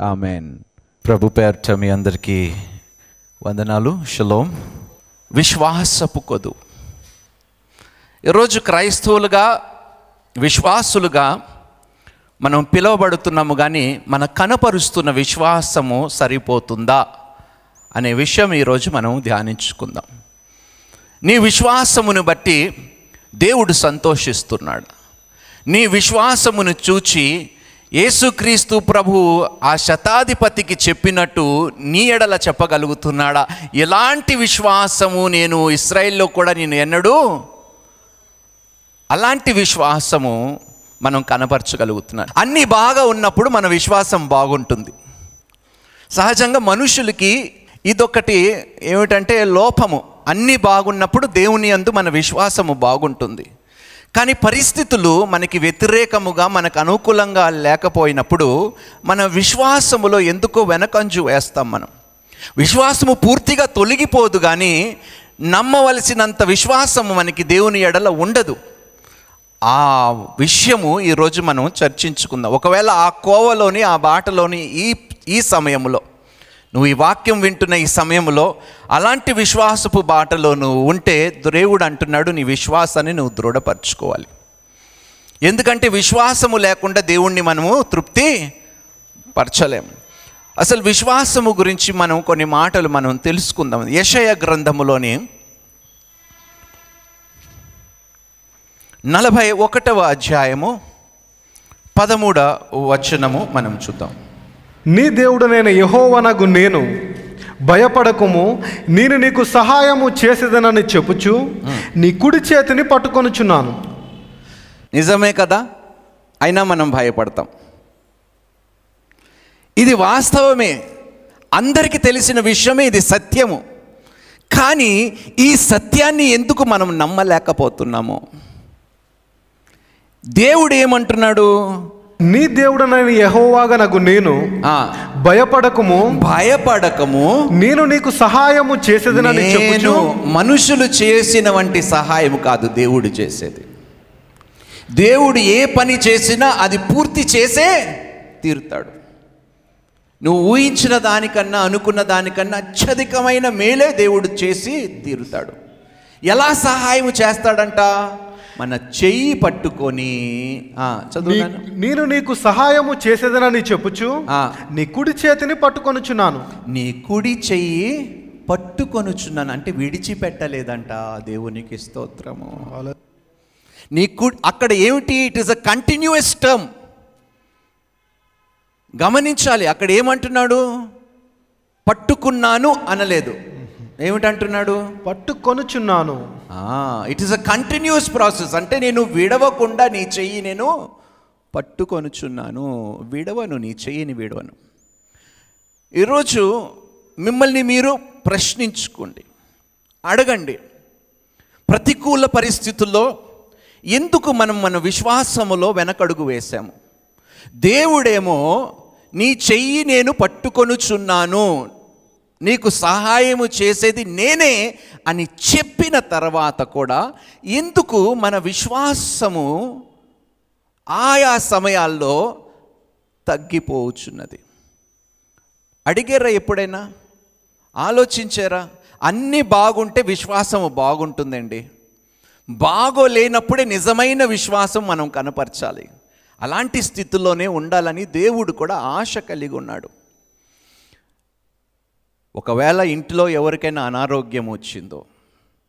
Amen. ప్రభు పేరట మీ అందరికీ వందనాలు. షలోం. విశ్వాసపు కొదు ఈరోజు క్రైస్తవులుగా విశ్వాసులుగా మనం పిలువబడుతున్నాము కానీ మన కనపరుస్తున్న విశ్వాసము సరిపోతుందా అనే విషయం ఈరోజు మనం ధ్యానించుకుందాం. నీ విశ్వాసమును బట్టి దేవుడు సంతోషిస్తున్నాడు. నీ విశ్వాసమును చూచి యేసుక్రీస్తు ప్రభు ఆ శతాధిపతికి చెప్పినట్టు నీ ఎడల చెప్పగలుగుతున్నాడా? ఎలాంటి విశ్వాసము నేను ఇస్రాయిల్లో కూడా నేను ఎన్నడూ అలాంటి విశ్వాసము మనం కనపరచగలుగుతున్నాం. అన్నీ బాగా ఉన్నప్పుడు మన విశ్వాసం బాగుంటుంది. సహజంగా మనుషులకి ఇదొకటి ఏమిటంటే లోపము. అన్నీ బాగున్నప్పుడు దేవుని అందు మన విశ్వాసము బాగుంటుంది. కానీ పరిస్థితులు మనకి వ్యతిరేకముగా మనకు అనుకూలంగా లేకపోయినప్పుడు మన విశ్వాసములో ఎందుకో వెనకంజు వేస్తాం మనం. విశ్వాసము పూర్తిగా తొలగిపోదు కానీ నమ్మవలసినంత విశ్వాసము మనకి దేవుని ఎడల ఉండదు. ఆ విషయము ఈరోజు మనం చర్చించుకుందాం. ఒకవేళ ఆ కోవలోని ఆ బాటలోని ఈ ఈ సమయంలో నువ్వు ఈ వాక్యం వింటున్న ఈ సమయంలో అలాంటి విశ్వాసపు బాటలో నువ్వు ఉంటే దేవుడు అంటున్నాడు నీ విశ్వాసాన్ని నువ్వు దృఢపరచుకోవాలి. ఎందుకంటే విశ్వాసము లేకుండా దేవుణ్ణి మనము తృప్తి పరచలేము. అసలు విశ్వాసము గురించి మనం కొన్ని మాటలు మనం తెలుసుకుందాం. యశయ గ్రంథములోని నలభై ఒకటవ అధ్యాయము పదమూడవ వచనము మనం చూద్దాం. నీ దేవుడనైన యహోవనగు నేను. భయపడకము నేను నీకు సహాయము చేసేదనని చెప్పుచు నీ కుడి చేతిని పట్టుకొనుచున్నాను. నిజమే కదా? అయినా మనం భయపడతాం. ఇది వాస్తవమే. అందరికీ తెలిసిన విషయమే ఇది సత్యము. కానీ ఈ సత్యాన్ని ఎందుకు మనం నమ్మలేకపోతున్నాము? దేవుడు ఏమంటున్నాడు? నీ దేవుడనైన యహోవాగనగు నేను ఆ, భయపడకము. భయపడకము. నేను నీకు సహాయము చేసేదనని నేను మనుషులు చేసిన వంటి సహాయం కాదు దేవుడు చేసేది. దేవుడు ఏ పని చేసినా అది పూర్తి చేసే తీరుతాడు. నువ్వు ఊహించిన దానికన్నా అనుకున్న దానికన్నా అత్యధికమైన మేలే దేవుడు చేసి తీరుతాడు. ఎలా సహాయం చేస్తాడంట? మన చెయ్యి పట్టుకొని నేను నీకు సహాయము చేసేదనని చెప్పుచు. నీ కుడి చేతిని పట్టుకొనుచున్నాను. నీ కుడి చెయ్యి పట్టుకొనుచున్నాను. అంటే విడిచిపెట్టలేదంట దేవునికి స్తోత్రము. నీ కుడి అక్కడ ఏమిటి? It is a continuous term గమనించాలి అక్కడ ఏమంటున్నాడు? పట్టుకున్నాను అనలేదు. ఏమిటంటున్నాడు? పట్టుకొనుచున్నాను. It is a continuous process అంటే నేను విడవకుండా నీ చెయ్యి నేను పట్టుకొనుచున్నాను. విడవను నీ చెయ్యిని విడవను. ఈరోజు మిమ్మల్ని మీరు ప్రశ్నించుకోండి. అడగండి. ప్రతికూల పరిస్థితుల్లో ఎందుకు మనం మన విశ్వాసములో వెనకడుగు వేశాము? దేవుడేమో నీ చెయ్యి నేను పట్టుకొనుచున్నాను. నీకు సహాయము చేసేది నేనే అని చెప్పిన తర్వాత కూడా ఎందుకు మన విశ్వాసము ఆయా సమయాల్లో తగ్గిపోవచ్చున్నది అడిగారా ఎప్పుడైనా? ఆలోచించారా? అన్నీ బాగుంటే విశ్వాసము బాగుంటుందండి. బాగోలేనప్పుడే నిజమైన విశ్వాసం మనం కనపరచాలి. అలాంటి స్థితిలోనే ఉండాలని దేవుడు కూడా ఆశ కలిగి ఉన్నాడు. ఒకవేళ ఇంట్లో ఎవరికైనా అనారోగ్యం వచ్చిందో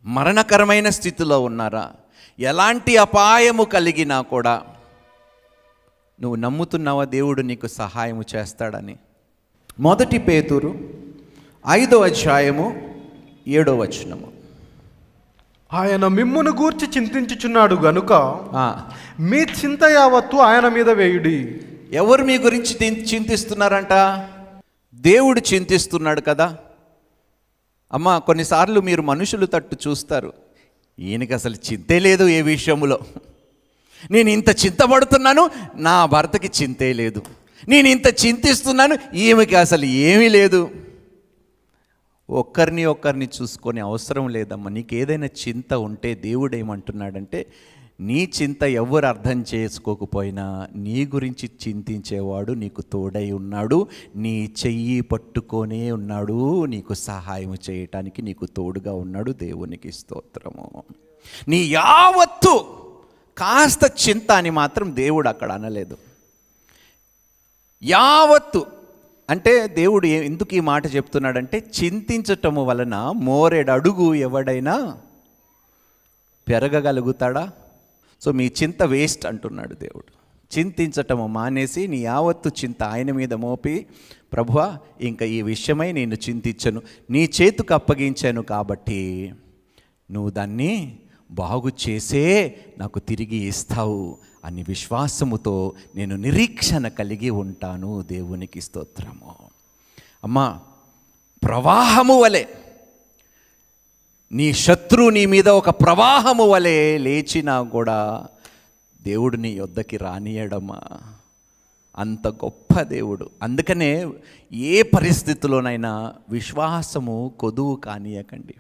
మరణకరమైన స్థితిలో ఉన్నారా ఎలాంటి అపాయము కలిగినా కూడా నువ్వు నమ్ముతున్నావా దేవుడు నీకు సహాయము చేస్తాడని? మొదటి పేతురు ఐదో అధ్యాయము ఏడో వచనము. ఆయన మిమ్మును గూర్చి చింతించుచున్నాడు గనుక మీ చింత యావత్తు ఆయన మీద వేయుడి. ఎవరు మీ గురించి చింతిస్తున్నారంట? దేవుడు చింతిస్తున్నాడు కదా. అమ్మ కొన్నిసార్లు మీరు మనుషులు తట్టు చూస్తారు. ఈయనకి అసలు చింతే లేదు ఏ విషయంలో. నేను ఇంత చింతపడుతున్నాను నా భర్తకి చింతే లేదు. నేను ఇంత చింతిస్తున్నాను ఈమెకి అసలు ఏమీ లేదు. ఒక్కరిని ఒక్కరిని చూసుకొని అవసరం లేదమ్మా. నీకు ఏదైనా చింత ఉంటే దేవుడు ఏమంటున్నాడంటే నీ చింత ఎవరు అర్థం చేసుకోకపోయినా నీ గురించి చింతించేవాడు నీకు తోడై ఉన్నాడు నీ చెయ్యి పట్టుకొనే ఉన్నాడు నీకు సహాయం చేయటానికి నీకు తోడుగా ఉన్నాడు దేవునికి స్తోత్రము. నీ యావత్తు కాస్త చింత అని మాత్రం దేవుడు అక్కడ అనలేదు. యావత్తు అంటే దేవుడు ఎందుకు ఈ మాట చెప్తున్నాడంటే చింతించటము వలన మోరెడు అడుగు ఎవడైనా పెరగగలుగుతాడా? సో మీ చింత వేస్ట్ అంటున్నాడు దేవుడు. చింతించటము మానేసి నీ యావత్తు చింత ఆయన మీద మోపి ప్రభువా ఇంకా ఈ విషయమై నేను చింతించను. నీ చేతుకు అప్పగించాను కాబట్టి నువ్వు దాన్ని బాగు చేసే నాకు తిరిగి ఇస్తావు అని విశ్వాసముతో నేను నిరీక్షణ కలిగి ఉంటాను దేవునికి స్తోత్రము. అమ్మా ప్రవాహము వలె నీ శత్రువు నీ మీద ఒక ప్రవాహము వలె లేచినా కూడా దేవుడు నీ యొద్దకి రానియడమా? అంత గొప్ప దేవుడు. అందుకనే ఏ పరిస్థితిలోనైనా విశ్వాసము కొదువు కానియకండి.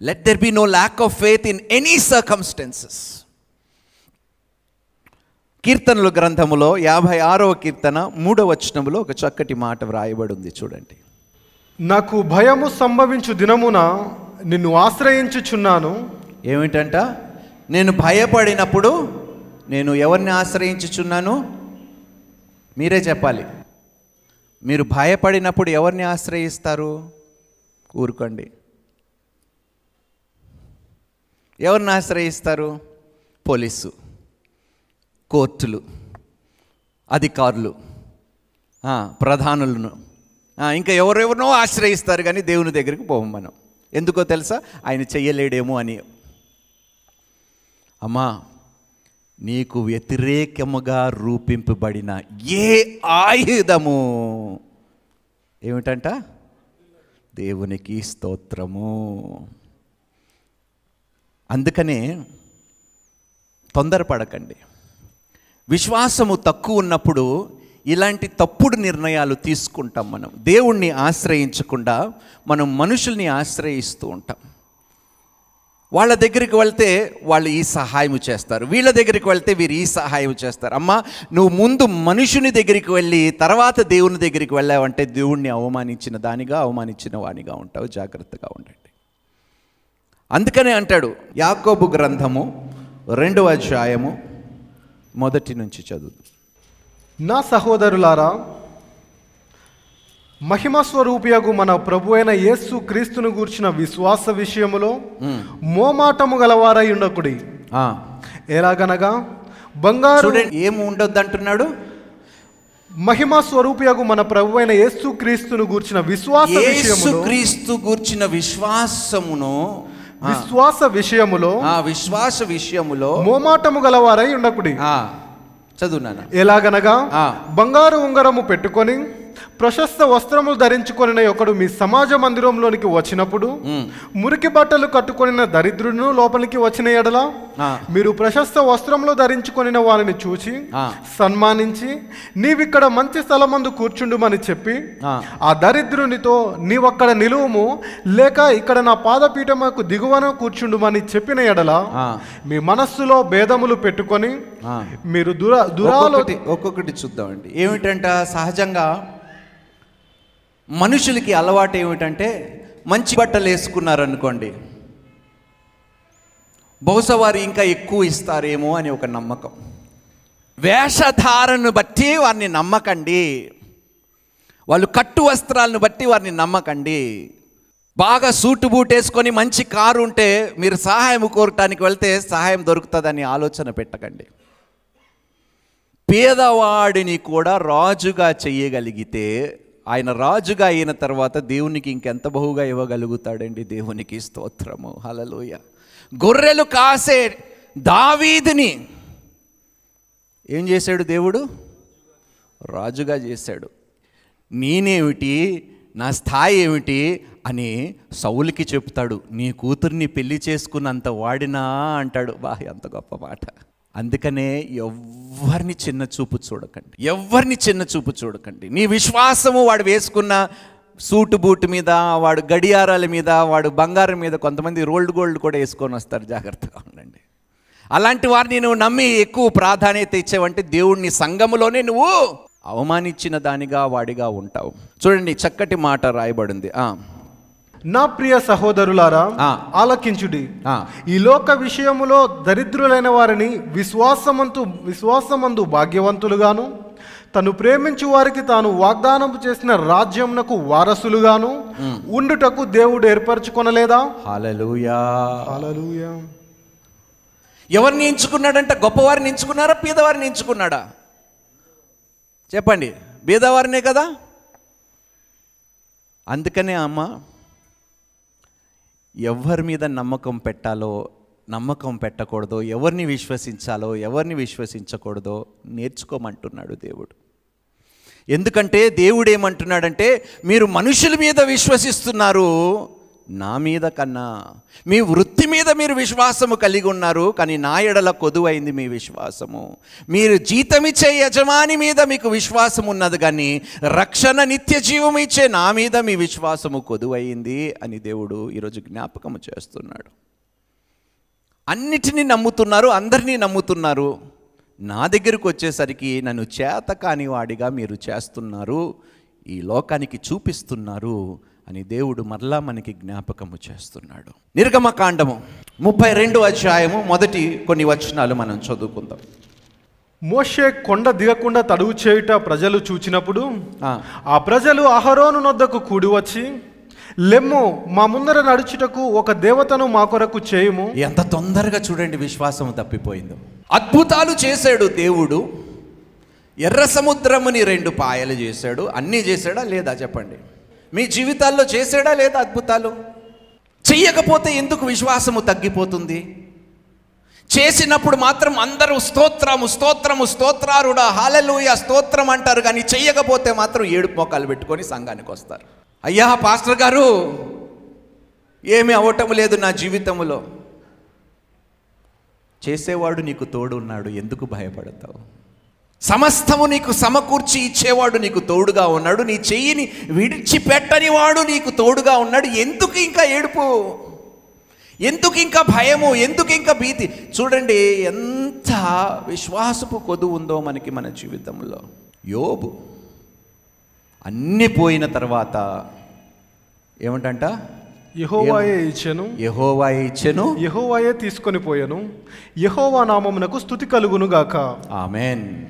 Let there be no lack of faith in any circumstances కీర్తనలు గ్రంథములో యాభై ఆరవ కీర్తన మూడవ వచనములో ఒక చక్కటి మాట వ్రాయబడి ఉంది. చూడండి. నాకు భయము సంభవించు దినమున నిన్ను ఆశ్రయించుచున్నాను. ఏమిటంట? నేను భయపడినప్పుడు నేను ఎవరిని ఆశ్రయించుచున్నాను? మీరే చెప్పాలి. మీరు భయపడినప్పుడు ఎవరిని ఆశ్రయిస్తారు? ఊరుకోండి. ఎవరిని ఆశ్రయిస్తారు? పోలీసు కోర్టులు అధికారులు ప్రధానులను. ఇంకా ఎవరెవరినో ఆశ్రయిస్తారు కానీ దేవుని దగ్గరికి పోము మనం. ఎందుకో తెలుసా? ఆయన చెయ్యలేడేమో అని. అమ్మా నీకు వ్యతిరేకముగా రూపింపబడిన ఏ ఆయుధము? ఏమిటంట? దేవునికి స్తోత్రము. అందుకనే తొందరపడకండి. విశ్వాసము తక్కువ ఉన్నప్పుడు ఇలాంటి తప్పుడు నిర్ణయాలు తీసుకుంటాం మనం. దేవుణ్ణి ఆశ్రయించకుండా మనం మనుషుల్ని ఆశ్రయిస్తూ ఉంటాం. వాళ్ళ దగ్గరికి వెళ్తే వాళ్ళు ఈ సహాయం చేస్తారు. వీళ్ళ దగ్గరికి వెళ్తే వీరు ఈ సహాయం చేస్తారు. అమ్మా నువ్వు ముందు మనుషుని దగ్గరికి వెళ్ళి తర్వాత దేవుని దగ్గరికి వెళ్ళావంటే దేవుణ్ణి అవమానించిన దానిగా అవమానించిన వానిగా ఉంటావు. జాగ్రత్తగా ఉండండి. అందుకనే అంటాడు యాకోబు గ్రంథము రెండవ అధ్యాయము మొదటి నుంచి చదువు. నా సహోదరులారా మహిమ స్వరూపియగు మన ప్రభు అయిన యేసు క్రీస్తును గూర్చిన విశ్వాస విషయములో మోమాటము గలవారై ఉండకుడి. ఎలాగనగా బంగారు ఏమి ఉండొద్దు అంటున్నాడు మహిమ స్వరూపియగు మన ప్రభు అయిన యేసు క్రీస్తును గూర్చిన విశ్వాస విషయములో క్రీస్తు గూర్చిన విశ్వాసమును విశ్వాస విషయములో ఆ విశ్వాస విషయములో మోమాటము గలవారై ఉండకుడి. ఆ, చదువు నాన్న ఎలాగనగా. బంగారు ఉంగరము పెట్టుకొని ప్రశస్త వస్త్రములు ధరించుకొనిన ఒకడు మీ సమాజ మందిరంలోనికి వచ్చినప్పుడు మురికి బట్టలు కట్టుకొనిన దరిద్రుడును లోపలికి వచ్చిన ఎడల. మీరు ప్రశస్త వస్త్రములు ధరించుకొనిన వారిని చూచి. సన్మానించి నీవిక్కడ మంచి స్థలమందు కూర్చుండుమని చెప్పి ఆ. దరిద్రునితో నీవక్కడ నిలువుము లేక ఇక్కడ నా పాదపీఠముకు దిగువన కూర్చుండుమని చెప్పిన ఎడల. మీ మనస్సులో భేదములు పెట్టుకొని. మీరు దురా దురాలో ఒక్కొక్కటి చూద్దామండి ఏమిటంట సహజంగా మనుషులకి అలవాటు ఏమిటంటే మంచి బట్టలు వేసుకున్నారనుకోండి. బహుశా వారు ఇంకా ఎక్కువ ఇస్తారేమో అని ఒక నమ్మకం. వేషధారను బట్టి వారిని నమ్మకండి. వాళ్ళు కట్టు వస్త్రాలను బట్టి వారిని నమ్మకండి. బాగా సూటు బూట్ వేసుకొని మంచి కారు ఉంటే మీరు సహాయం కోరటానికి వెళ్తే సహాయం దొరుకుతుందని ఆలోచన పెట్టకండి. పేదవాడిని కూడా రాజుగా చెయ్యగలిగితే ఆయన రాజుగా అయిన తర్వాత దేవునికి ఇంకెంత బహుగా ఇవ్వగలుగుతాడండి? దేవునికి స్తోత్రము. హలలోయ గొర్రెలు కాసే దావీదిని ఏం చేశాడు దేవుడు? రాజుగా చేశాడు. నేనేమిటి? నా స్థాయి ఏమిటి? అని సౌలుకి చెప్తాడు. నీ కూతుర్ని పెళ్ళి చేసుకున్నంత వాడినా అంటాడు. బా ఎంత గొప్ప మాట. అందుకనే ఎవరిని చిన్న చూపు చూడకండి. ఎవరిని చిన్న చూపు చూడకండి. నీ విశ్వాసము వాడు వేసుకున్న సూటు బూట్ మీద వాడు గడియారాల మీద వాడు బంగారం మీద కొంతమంది రోల్డ్ గోల్డ్ కూడా వేసుకొని వస్తారు. జాగ్రత్తగా ఉండండి. అలాంటి వారిని నువ్వు నమ్మి ఎక్కువ ప్రాధాన్యత ఇచ్చేవంటే దేవుడిని సంఘములోనే నువ్వు అవమానించిన దానిగా వాడిగా ఉంటావు. చూడండి చక్కటి మాట రాయబడింది. నా ప్రియ సహోదరులారా. ఆలకించుడి. ఈ లోక విషయములో దరిద్రులైన వారిని విశ్వాసమంతు విశ్వాసమందు భాగ్యవంతులుగాను తను ప్రేమించు వారికి తాను వాగ్దానం చేసిన రాజ్యమునకు వారసులుగాను ఉండుటకు దేవుడు ఏర్పరచుకొనలేదా? ఎవరిని ఎంచుకున్నాడంటే? గొప్పవారిని ఎంచుకున్నారా? పేదవారిని ఎంచుకున్నాడా? చెప్పండి. బీదవారినే కదా? అందుకనే అమ్మ ఎవరి మీద నమ్మకం పెట్టాలో నమ్మకం పెట్టకూడదో ఎవరిని విశ్వసించాలో ఎవరిని విశ్వసించకూడదో నేర్చుకోమంటున్నాడు దేవుడు. ఎందుకంటే దేవుడు ఏమంటున్నాడంటే మీరు మనుషుల మీద విశ్వసిస్తున్నారు నా మీద కన్నా. మీ వృత్తి మీద మీరు విశ్వాసము కలిగి ఉన్నారు కానీ నా ఎడల కొదువైంది మీ విశ్వాసము. మీరు జీతమిచ్చే యజమాని మీద మీకు విశ్వాసం ఉన్నది కానీ రక్షణ నిత్య జీవం ఇచ్చే నా మీద మీ విశ్వాసము కొదువైంది అని దేవుడు ఈరోజు జ్ఞాపకము చేస్తున్నాడు. అన్నిటినీ నమ్ముతున్నారు అందరినీ నమ్ముతున్నారు. నా దగ్గరకు వచ్చేసరికి నన్ను చేత కాని వాడిగా మీరు చేస్తున్నారు ఈ లోకానికి చూపిస్తున్నారు. అని దేవుడు మరలా మనకి జ్ఞాపకము చేస్తున్నాడు. నిర్గమకాండము ముప్పై రెండు అధ్యాయము మొదటి కొన్ని వచనాలు మనం చదువుకుందాం. మోషే కొండ దిగకుండా తడువు చేయుట ప్రజలు చూచినప్పుడు ఆ. ప్రజలు అహరోను నొద్దకు కూడి వచ్చి లెమ్ము మా ముందర నడుచుటకు ఒక దేవతను మా కొరకు చేయుము. ఎంత తొందరగా చూడండి విశ్వాసం తప్పిపోయిందో. అద్భుతాలు చేశాడు దేవుడు. ఎర్ర సముద్రముని రెండు పాయలు చేశాడు. అన్నీ చేశాడా లేదా చెప్పండి? మీ జీవితాల్లో చేసాడా లేదా అద్భుతాలు? చెయ్యకపోతే ఎందుకు విశ్వాసము తగ్గిపోతుంది? చేసినప్పుడు మాత్రం అందరూ స్తోత్రము స్తోత్రము స్తోత్రారుడా హాలెలూయ స్తోత్రం అంటారు కానీ చెయ్యకపోతే మాత్రం ఏడు మోకాలు పెట్టుకొని సంఘానికి వస్తారు. అయ్యా పాస్టర్ గారు ఏమీ అవ్వటం లేదు నా జీవితంలో చేసేవాడు నీకు తోడున్నాడు ఎందుకు భయపడతావు? సమస్తము నీకు సమకూర్చి ఇచ్చేవాడు నీకు తోడుగా ఉన్నాడు. నీ చెయ్యిని విడిచిపెట్టని వాడు నీకు తోడుగా ఉన్నాడు. ఎందుకు ఇంకా ఏడుపు? ఎందుకు ఇంకా భయము? ఎందుకు ఇంకా భీతి? చూడండి ఎంత విశ్వాసపు కొదువు ఉందో మనకి మన జీవితంలో. యోబు అన్నీ పోయిన తర్వాత ఏమంటంట? యహోవాయే ఇచ్చెను. యహోవా ఇచ్చెను. యహోవాయే తీసుకొని పోయెను. యహోవా నామమునకు స్థుతి కలుగును గాక ఆమేన్.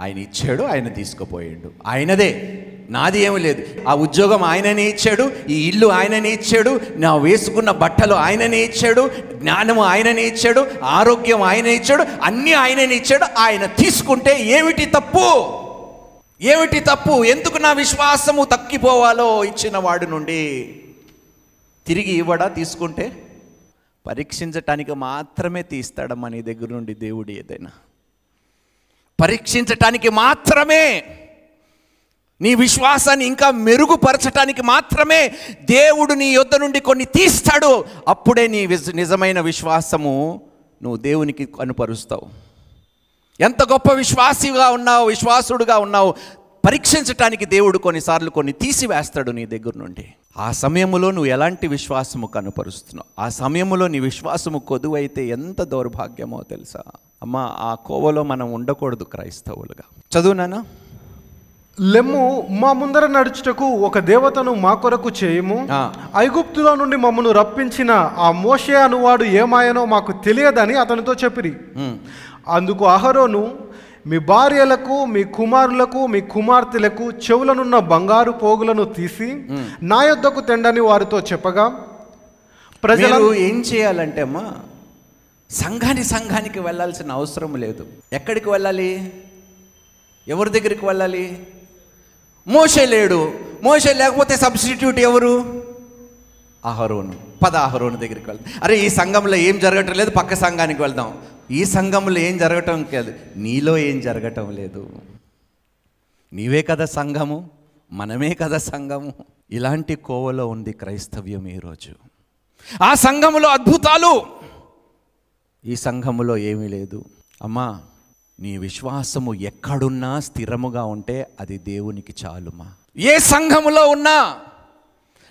ఆయన ఇచ్చాడు ఆయన తీసుకుపోయాడు. ఆయనదే. నాది ఏమి లేదు. ఆ ఉద్యోగం ఆయననే ఇచ్చాడు ఈ ఇల్లు ఆయననే ఇచ్చాడు నా వేసుకున్న బట్టలు ఆయననే ఇచ్చాడు జ్ఞానము ఆయననే ఇచ్చాడు ఆరోగ్యం ఆయనే ఇచ్చాడు అన్నీ ఆయననే ఇచ్చాడు ఆయన తీసుకుంటే ఏమిటి తప్పు? ఏమిటి తప్పు? ఎందుకు నా విశ్వాసము తక్కిపోవాలో ఇచ్చిన వాడి నుండి? తిరిగి ఇవ్వడా తీసుకుంటే? పరీక్షించటానికి మాత్రమే తీస్తాడమ్మా నీ దగ్గర నుండి దేవుడు ఏదైనా. పరీక్షించటానికి మాత్రమే నీ విశ్వాసాన్ని ఇంకా మెరుగుపరచటానికి మాత్రమే దేవుడు నీ యొద్ద నుండి కొన్ని తీస్తాడు. అప్పుడే నీ విజ్- నిజమైన విశ్వాసము నువ్వు దేవునికి కనుపరుస్తావు. ఎంత గొప్ప విశ్వాసిగా ఉన్నావు విశ్వాసుడుగా ఉన్నావు పరీక్షించటానికి దేవుడు కొన్నిసార్లు కొన్ని తీసివేస్తాడు నీ దగ్గర నుండి. ఆ సమయంలో నువ్వు ఎలాంటి విశ్వాసము కనుపరుస్తున్నావు? ఆ సమయంలో నీ విశ్వాసము కొదువైతే ఎంత దౌర్భాగ్యమో తెలుసా? అమ్మ ఆ కోవలో మనం ఉండకూడదు క్రైస్తవులుగా. చదువునానా లెమ్ము మా ముందర నడుచుటకు ఒక దేవతను మా కొరకు చేయము. ఐగుప్తులో నుండి మమ్మను రప్పించిన ఆ మోషే అనువాడు ఏమాయనో మాకు తెలియదని అతనితో చెప్పిరి. అందుకు అహరోను మీ భార్యలకు మీ కుమారులకు మీ కుమార్తెలకు చెవులనున్న బంగారు పోగులను తీసి నా యొద్దకు తెండని వారితో చెప్పగా ప్రజల ఏం చేయాలంటే అమ్మా సంఘాని సంఘానికి వెళ్ళాల్సిన అవసరం లేదు. ఎక్కడికి వెళ్ళాలి? ఎవరి దగ్గరికి వెళ్ళాలి? మోసే లేడు. మోసే లేకపోతే సబ్స్టిట్యూట్ ఎవరు? అహరోను. పద అహరోను దగ్గరికి వెళ్దాం. అరే ఈ సంఘంలో ఏం జరగటం లేదు? పక్క సంఘానికి వెళ్దాం. ఈ సంఘంలో ఏం జరగటం లేదు నీలో ఏం జరగటం లేదు. నీవే కదా సంఘము? మనమే కదా సంఘము? ఇలాంటి కోవలో ఉంది క్రైస్తవ్యం ఈరోజు. ఆ సంఘములో అద్భుతాలు. ఈ సంఘములో ఏమీ లేదు. అమ్మా నీ విశ్వాసము ఎక్కడున్నా స్థిరముగా ఉంటే అది దేవునికి చాలుమా? ఏ సంఘములో ఉన్నా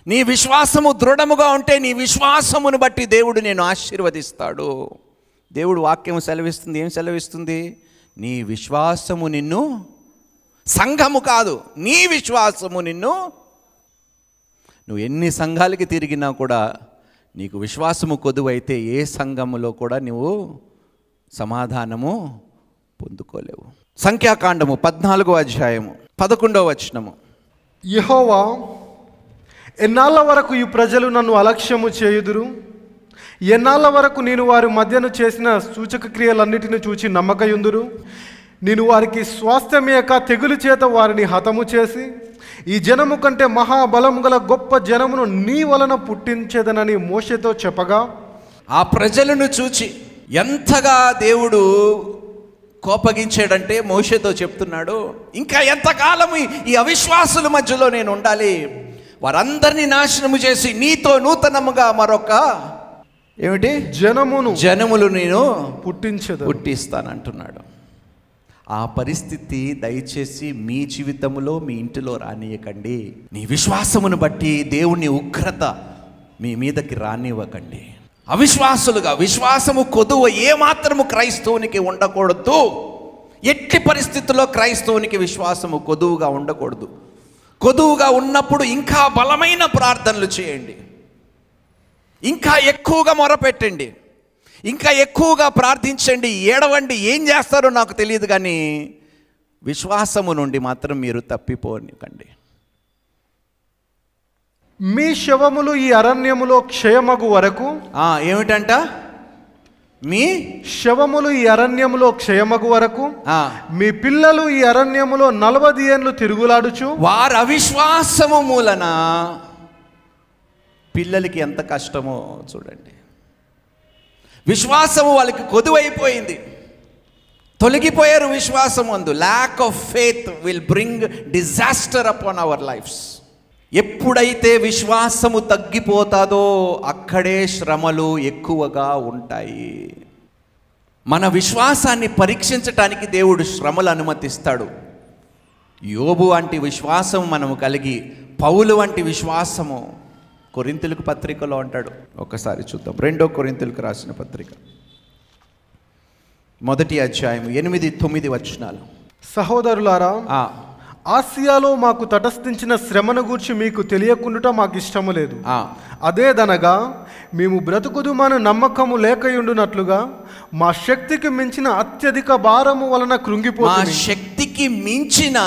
నీ విశ్వాసము దృఢముగా ఉంటే నీ విశ్వాసమును బట్టి దేవుడు నేను ఆశీర్వదిస్తాడు. దేవుడు వాక్యం సెలవిస్తుంది. ఏం సెలవిస్తుంది? నీ విశ్వాసము నిన్ను సంఘము కాదు నీ విశ్వాసము నిన్ను నువ్వు ఎన్ని సంఘాలకి తిరిగినా కూడా నీకు విశ్వాసము కొదువైతే ఏ సంఘములో కూడా నువ్వు సమాధానము పొందుకోలేవు. సంఖ్యాకాండము పద్నాలుగో అధ్యాయము పదకొండవ వచనము. యహోవా ఎన్నాళ్ళ వరకు ఈ ప్రజలు నన్ను అలక్ష్యము చేయుదురు? ఎన్నాళ్ళ వరకు నేను వారి మధ్యను చేసిన సూచక క్రియలన్నిటిని చూచి నమ్మకయుందురు? నేను వారికి స్వాస్థ్యమేక తెగులు చేత వారిని హతము చేసి ఈ జనము కంటే మహాబలము గల గొప్ప జనమును నీ వలన పుట్టించేదనని మోషేతో చెప్పగా ఆ ప్రజలను చూచి ఎంతగా దేవుడు కోపగించాడంటే మోషేతో చెప్తున్నాడు ఇంకా ఎంతకాలం ఈ- ఈ అవిశ్వాసుల మధ్యలో నేను ఉండాలి? వారందరినీ నాశనము చేసి నీతో నూతనముగా మరొక ఏమిటి? జనమును జనములు నేను పుట్టించదు పుట్టిస్తానంటున్నాడు. ఆ పరిస్థితి దయచేసి మీ జీవితంలో మీ ఇంటిలో రానియకండి. నీ విశ్వాసమును బట్టి దేవుని ఉగ్రత మీ మీదకి రానివ్వకండి. అవిశ్వాసులుగా విశ్వాసము కొదువ ఏమాత్రము క్రైస్తవునికి ఉండకూడదు. ఎట్టి పరిస్థితుల్లో క్రైస్తవునికి విశ్వాసము కొదువుగా ఉండకూడదు. కొదువుగా ఉన్నప్పుడు ఇంకా బలమైన ప్రార్థనలు చేయండి. ఇంకా ఎక్కువగా మొరపెట్టండి. ఇంకా ఎక్కువగా ప్రార్థించండి ఏడవండి ఏం చేస్తారో నాకు తెలియదు కానీ విశ్వాసము నుండి మాత్రం మీరు తప్పిపోనికండి మీ శవములు ఈ అరణ్యములో క్షయమగు వరకు ఏమిటంట? మీ? శవములు ఈ అరణ్యములో క్షయమగు వరకు మీ పిల్లలు ఈ అరణ్యములో నలభై ఏండ్లు తిరుగులాడుచు వారి అవిశ్వాసము మూలన పిల్లలకి ఎంత కష్టమో చూడండి. విశ్వాసము వాళ్ళకి కొదువైపోయింది. తొలగిపోయారు విశ్వాసం అందు. Lack of faith will bring disaster upon our lives ఎప్పుడైతే విశ్వాసము తగ్గిపోతాదో అక్కడే శ్రమలు ఎక్కువగా ఉంటాయి. మన విశ్వాసాన్ని పరీక్షించటానికి దేవుడు శ్రమలు అనుమతిస్తాడు. యోబు వంటి విశ్వాసం మనము కలిగి పౌలు వంటి విశ్వాసము కొరింతులకు పత్రికలో అంటాడు. ఒకసారి చూద్దాం. రెండో కొరింతులకు రాసిన పత్రిక. మొదటి అధ్యాయం ఎనిమిది తొమ్మిది వచనాలు. సహోదరులారా ఆ, ఆసియాలో మాకు తటస్థించిన శ్రమను గూర్చి మీకు తెలియకుండుట మాకు ఇష్టము లేదు. ఆ, అదేదనగా మేము బ్రతుకుదుమని నమ్మకము లేకయుండునట్లుగా మా శక్తికి మించిన అత్యధిక భారము వలన మా కృంగిపోతుంది శక్తికి మించిన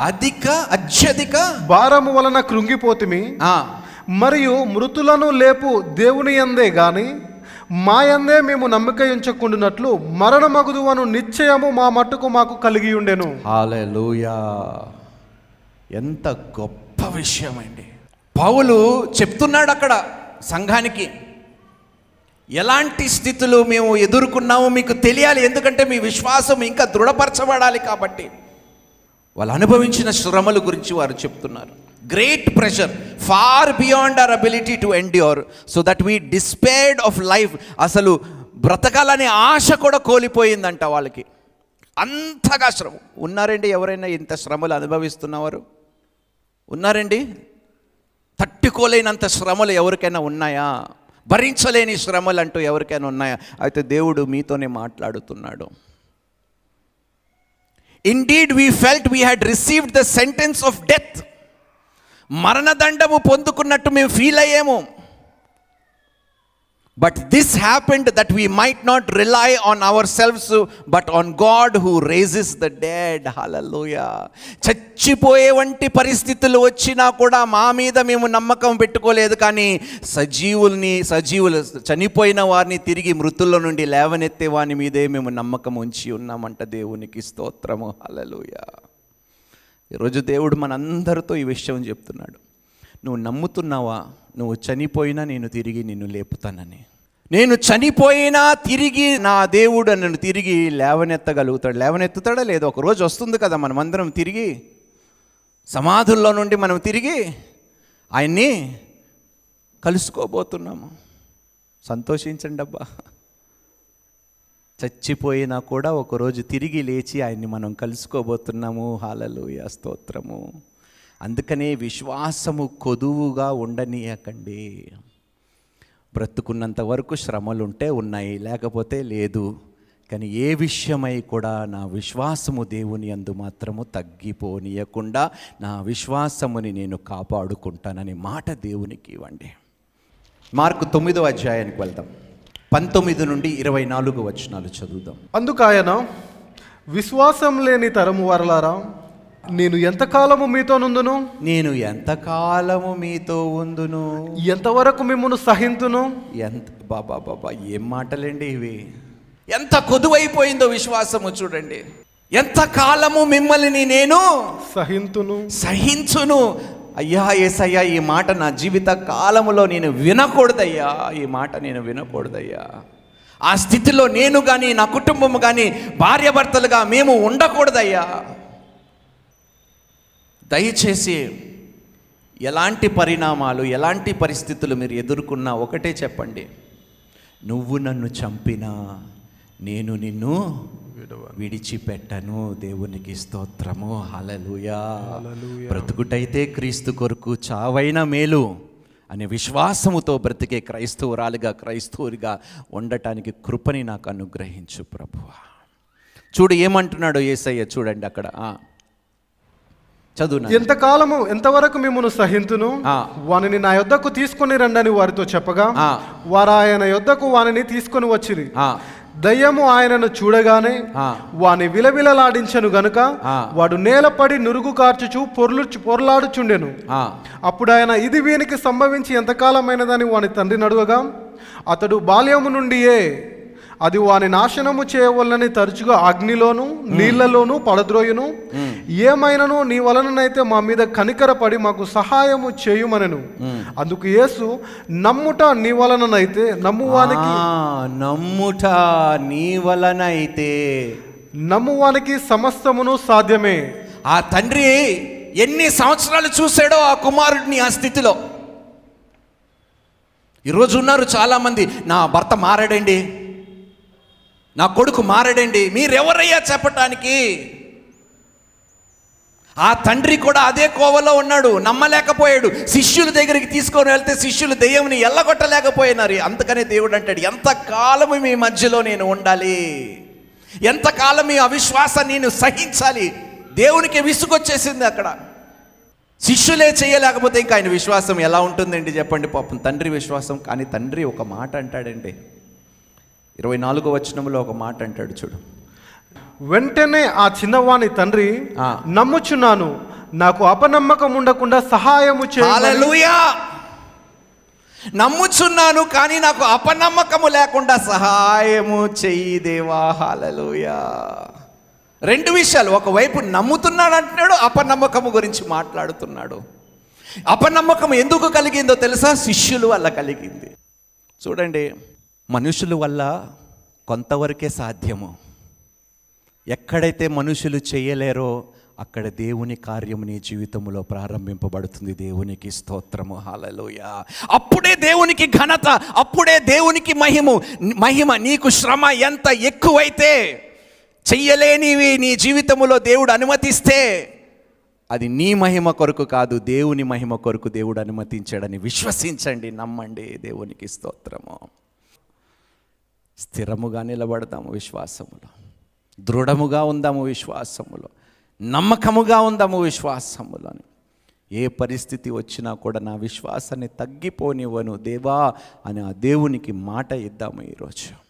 అధిక అత్యధిక భారము వలన కృంగిపోతిమి. ఆ, మరియు మృతులను లేపు దేవుని యందే గాని మా యందే మేము నమ్మిక ఉంచకుండునట్లు మరణమగుదువను నిశ్చయము మా మట్టుకు మాకు కలిగి ఉండెను హల్లెలూయా ఎంత గొప్ప విషయం అండి పౌలు చెప్తున్నాడు అక్కడ సంఘానికి ఎలాంటి స్థితులు మేము ఎదుర్కొన్నామో మీకు తెలియాలి ఎందుకంటే మీ విశ్వాసం ఇంకా దృఢపరచబడాలి కాబట్టి. వాళ్ళు అనుభవించిన శ్రమల గురించి వారు చెప్తున్నారు. Great pressure far beyond our ability to endure so that we despaired of life అసలు బ్రతకాలనే ఆశ కూడా కోల్పోయిందంట వాళ్ళకి. అంతగా శ్రమ. ఉన్నారండి ఎవరైనా ఇంత శ్రమలు అనుభవిస్తున్నవారు? ఉన్నారండి? తట్టుకోలేనంత శ్రమలు ఎవరికైనా ఉన్నాయా? భరించలేని శ్రమలు అంటూ ఎవరికైనా ఉన్నాయా? అయితే దేవుడు మీతోనే మాట్లాడుతున్నాడు. Indeed we felt we had received the sentence of death మరణదండము పొందుకున్నట్టు మేము ఫీల్ అయ్యాము. But this happened that we might not rely on our selves but on God who raises the dead hallelujah చచ్చిపోయే వంటి పరిస్థితులు వచ్చినా కూడా మా మీద మేము నమ్మకం పెట్టుకోలేదు కానీ సజీవుల్ని సజీవులు చనిపోయిన వారిని తిరిగి మృతుల్లో నుండి లేవనెత్తే వాని మీదే మేము నమ్మకం ఉంచి ఉన్నామంట దేవునికి స్తోత్రము. హలలోయ ఈరోజు దేవుడు మనందరితో ఈ విషయం చెప్తున్నాడు. నువ్వు నమ్ముతున్నావా? నువ్వు చనిపోయినా నేను తిరిగి నిన్ను లేపుతానని. నేను చనిపోయినా తిరిగి నా దేవుడు నన్ను తిరిగి లేవనెత్తగలుగుతాడు. లేవనెత్తుతాడా లేదు? ఒకరోజు వస్తుంది కదా మనమందరం తిరిగి సమాధుల్లో నుండి మనం తిరిగి ఆయన్ని కలుసుకోబోతున్నాము. సంతోషించండి అబ్బా. చచ్చిపోయినా కూడా ఒకరోజు తిరిగి లేచి ఆయన్ని మనం కలుసుకోబోతున్నాము. హాలలోయ స్తోత్రము. అందుకనే విశ్వాసము కొదువుగా ఉండనీయకండి. బ్రతుకున్నంత వరకు శ్రమలుంటే ఉన్నాయి లేకపోతే లేదు. కానీ ఏ విషయమై కూడా నా విశ్వాసము దేవుని అందు మాత్రము తగ్గిపోనీయకుండా నా విశ్వాసముని నేను కాపాడుకుంటానని మాట దేవునికి ఇవ్వండి. మార్కు తొమ్మిదో అధ్యాయానికి వెళ్దాం. పంతొమ్మిది నుండి ఇరవై నాలుగు వచనాలు చదువుదాం. అందుకాయన విశ్వాసం లేని తరము వరలారా నేను ఎంతకాలము మీతో నుందును? నేను ఎంతకాలము మీతో ఉందును? ఎంతవరకు మిమ్మల్ని సహింతును? ఎంత బాబా బాబా ఏం మాటలండి ఇవి? ఎంత కొదువైపోయిందో విశ్వాసము చూడండి. ఎంత కాలము మిమ్మల్ని నేను సహింతును? సహించును? అయ్యా ఏసయ్యా ఈ మాట నా జీవిత కాలములో నేను వినకూడదయ్యా. ఈ మాట నేను వినకూడదయ్యా. ఆ స్థితిలో నేను కానీ నా కుటుంబం కానీ భార్యాభర్తలుగా మేము ఉండకూడదయ్యా. దయచేసి ఎలాంటి పరిణామాలు ఎలాంటి పరిస్థితులు మీరు ఎదుర్కొన్నా ఒకటే చెప్పండి. నువ్వు నన్ను చంపినా నేను నిన్ను విడిచిపెట్టను దేవునికి స్తోత్రము హలలుయా బ్రతుకుటైతే క్రీస్తు కొరకు చావైన మేలు అనే విశ్వాసముతో బ్రతికే క్రైస్తవురాలుగా క్రైస్తవుడిగా ఉండటానికి కృపని నాకు అనుగ్రహించు ప్రభువా చూడు ఏమంటున్నాడు ఏసయ్య చూడండి అక్కడ ఆ. చదువు. ఎంతకాలము ఎంతవరకు మిమ్మల్ని సహింతును. వానిని నా యొద్దకు తీసుకొని రండని వారితో చెప్పగా. వారు ఆయన యొద్దకు వానిని తీసుకొని వచ్చిరి ఆ. దయ్యము ఆయనను చూడగానే. వాని విలవిలలాడించను గనుక. వాడు నేలపడి నురుగు కార్చుచు పొర్లు పొరలాడుచుండెను. అప్పుడు ఆయన ఇది వీనికి సంభవించి ఎంతకాలమైనదని వాని తండ్రిని అడుగగా అతడు బాల్యము నుండియే అది వాని నాశనము చేయవలనని తరచుగా అగ్నిలోను నీళ్ళలోను పడద్రోయును. ఏమైనను నీ వలననైతే మా మీద కనికరపడి మాకు సహాయము చేయుమనెను. అందుకు యేసు నమ్ముట నీ వలననైతే నమ్మువానికి నమ్ముట నీ వలన అయితే నమ్మువానికి సమస్తమును సాధ్యమే. ఆ తండ్రి ఎన్ని సంవత్సరాలు చూశాడో ఆ కుమారుడిని ఆ స్థితిలో? ఈరోజు ఉన్నారు చాలామంది. నా భర్త మారాడండి. నా కొడుకు మారడండి మీరెవరయ్యా చెప్పటానికి? ఆ తండ్రి కూడా అదే కోవలో ఉన్నాడు నమ్మలేకపోయాడు. శిష్యుల దగ్గరికి తీసుకొని వెళ్తే శిష్యులు దెయ్యంని ఎల్లగొట్టలేకపోయినారు. అందుకనే దేవుడు అంటాడు ఎంతకాలము మీ మధ్యలో నేను ఉండాలి? ఎంతకాలం మీ అవిశ్వాసాన్ని నేను సహించాలి? దేవునికి విసుగొచ్చేసింది అక్కడ. శిష్యులే చేయలేకపోతే ఇంకా ఆయన విశ్వాసం ఎలా ఉంటుందండి చెప్పండి పాపం. తండ్రి విశ్వాసం కానీ తండ్రి ఒక మాట అంటాడండి ఇరవై నాలుగో వచనంలో ఒక మాట అంటాడు చూడు. వెంటనే ఆ చిన్నవాని తండ్రి. నమ్ముచున్నాను నాకు అపనమ్మకం ఉండకుండా సహాయము హల్లెలూయా! నమ్ముచున్నాను కానీ నాకు అపనమ్మకము లేకుండా సహాయము చెయ్యి దేవా హల్లెలూయా! రెండు విషయాలు ఒకవైపు నమ్ముతున్నాడు అంటున్నాడు అపనమ్మకము గురించి మాట్లాడుతున్నాడు. అపనమ్మకం ఎందుకు కలిగిందో తెలుసా? శిష్యుల వల్ల కలిగింది. చూడండి మనుషుల వల్ల కొంతవరకే సాధ్యము. ఎక్కడైతే మనుషులు చేయలేరో అక్కడ దేవుని కార్యము నీ జీవితంలో ప్రారంభింపబడుతుంది. దేవునికి స్తోత్రము. హాలలోయ అప్పుడే దేవునికి ఘనత అప్పుడే దేవునికి మహిము. మహిమ నీకు శ్రమ ఎంత ఎక్కువైతే చెయ్యలేనివి నీ జీవితములో దేవుడు అనుమతిస్తే అది నీ మహిమ కొరకు కాదు దేవుని మహిమ కొరకు దేవుడు అనుమతించాడని విశ్వసించండి నమ్మండి. దేవునికి స్తోత్రము. స్థిరముగా నిలబడదాము విశ్వాసములో. దృఢముగా ఉందాము విశ్వాసములో. నమ్మకముగా ఉందాము విశ్వాసములోని ఏ పరిస్థితి వచ్చినా కూడా నా విశ్వాసాన్ని తగ్గిపోనివ్వను దేవా అని ఆ దేవునికి మాట ఇద్దాము ఈరోజు.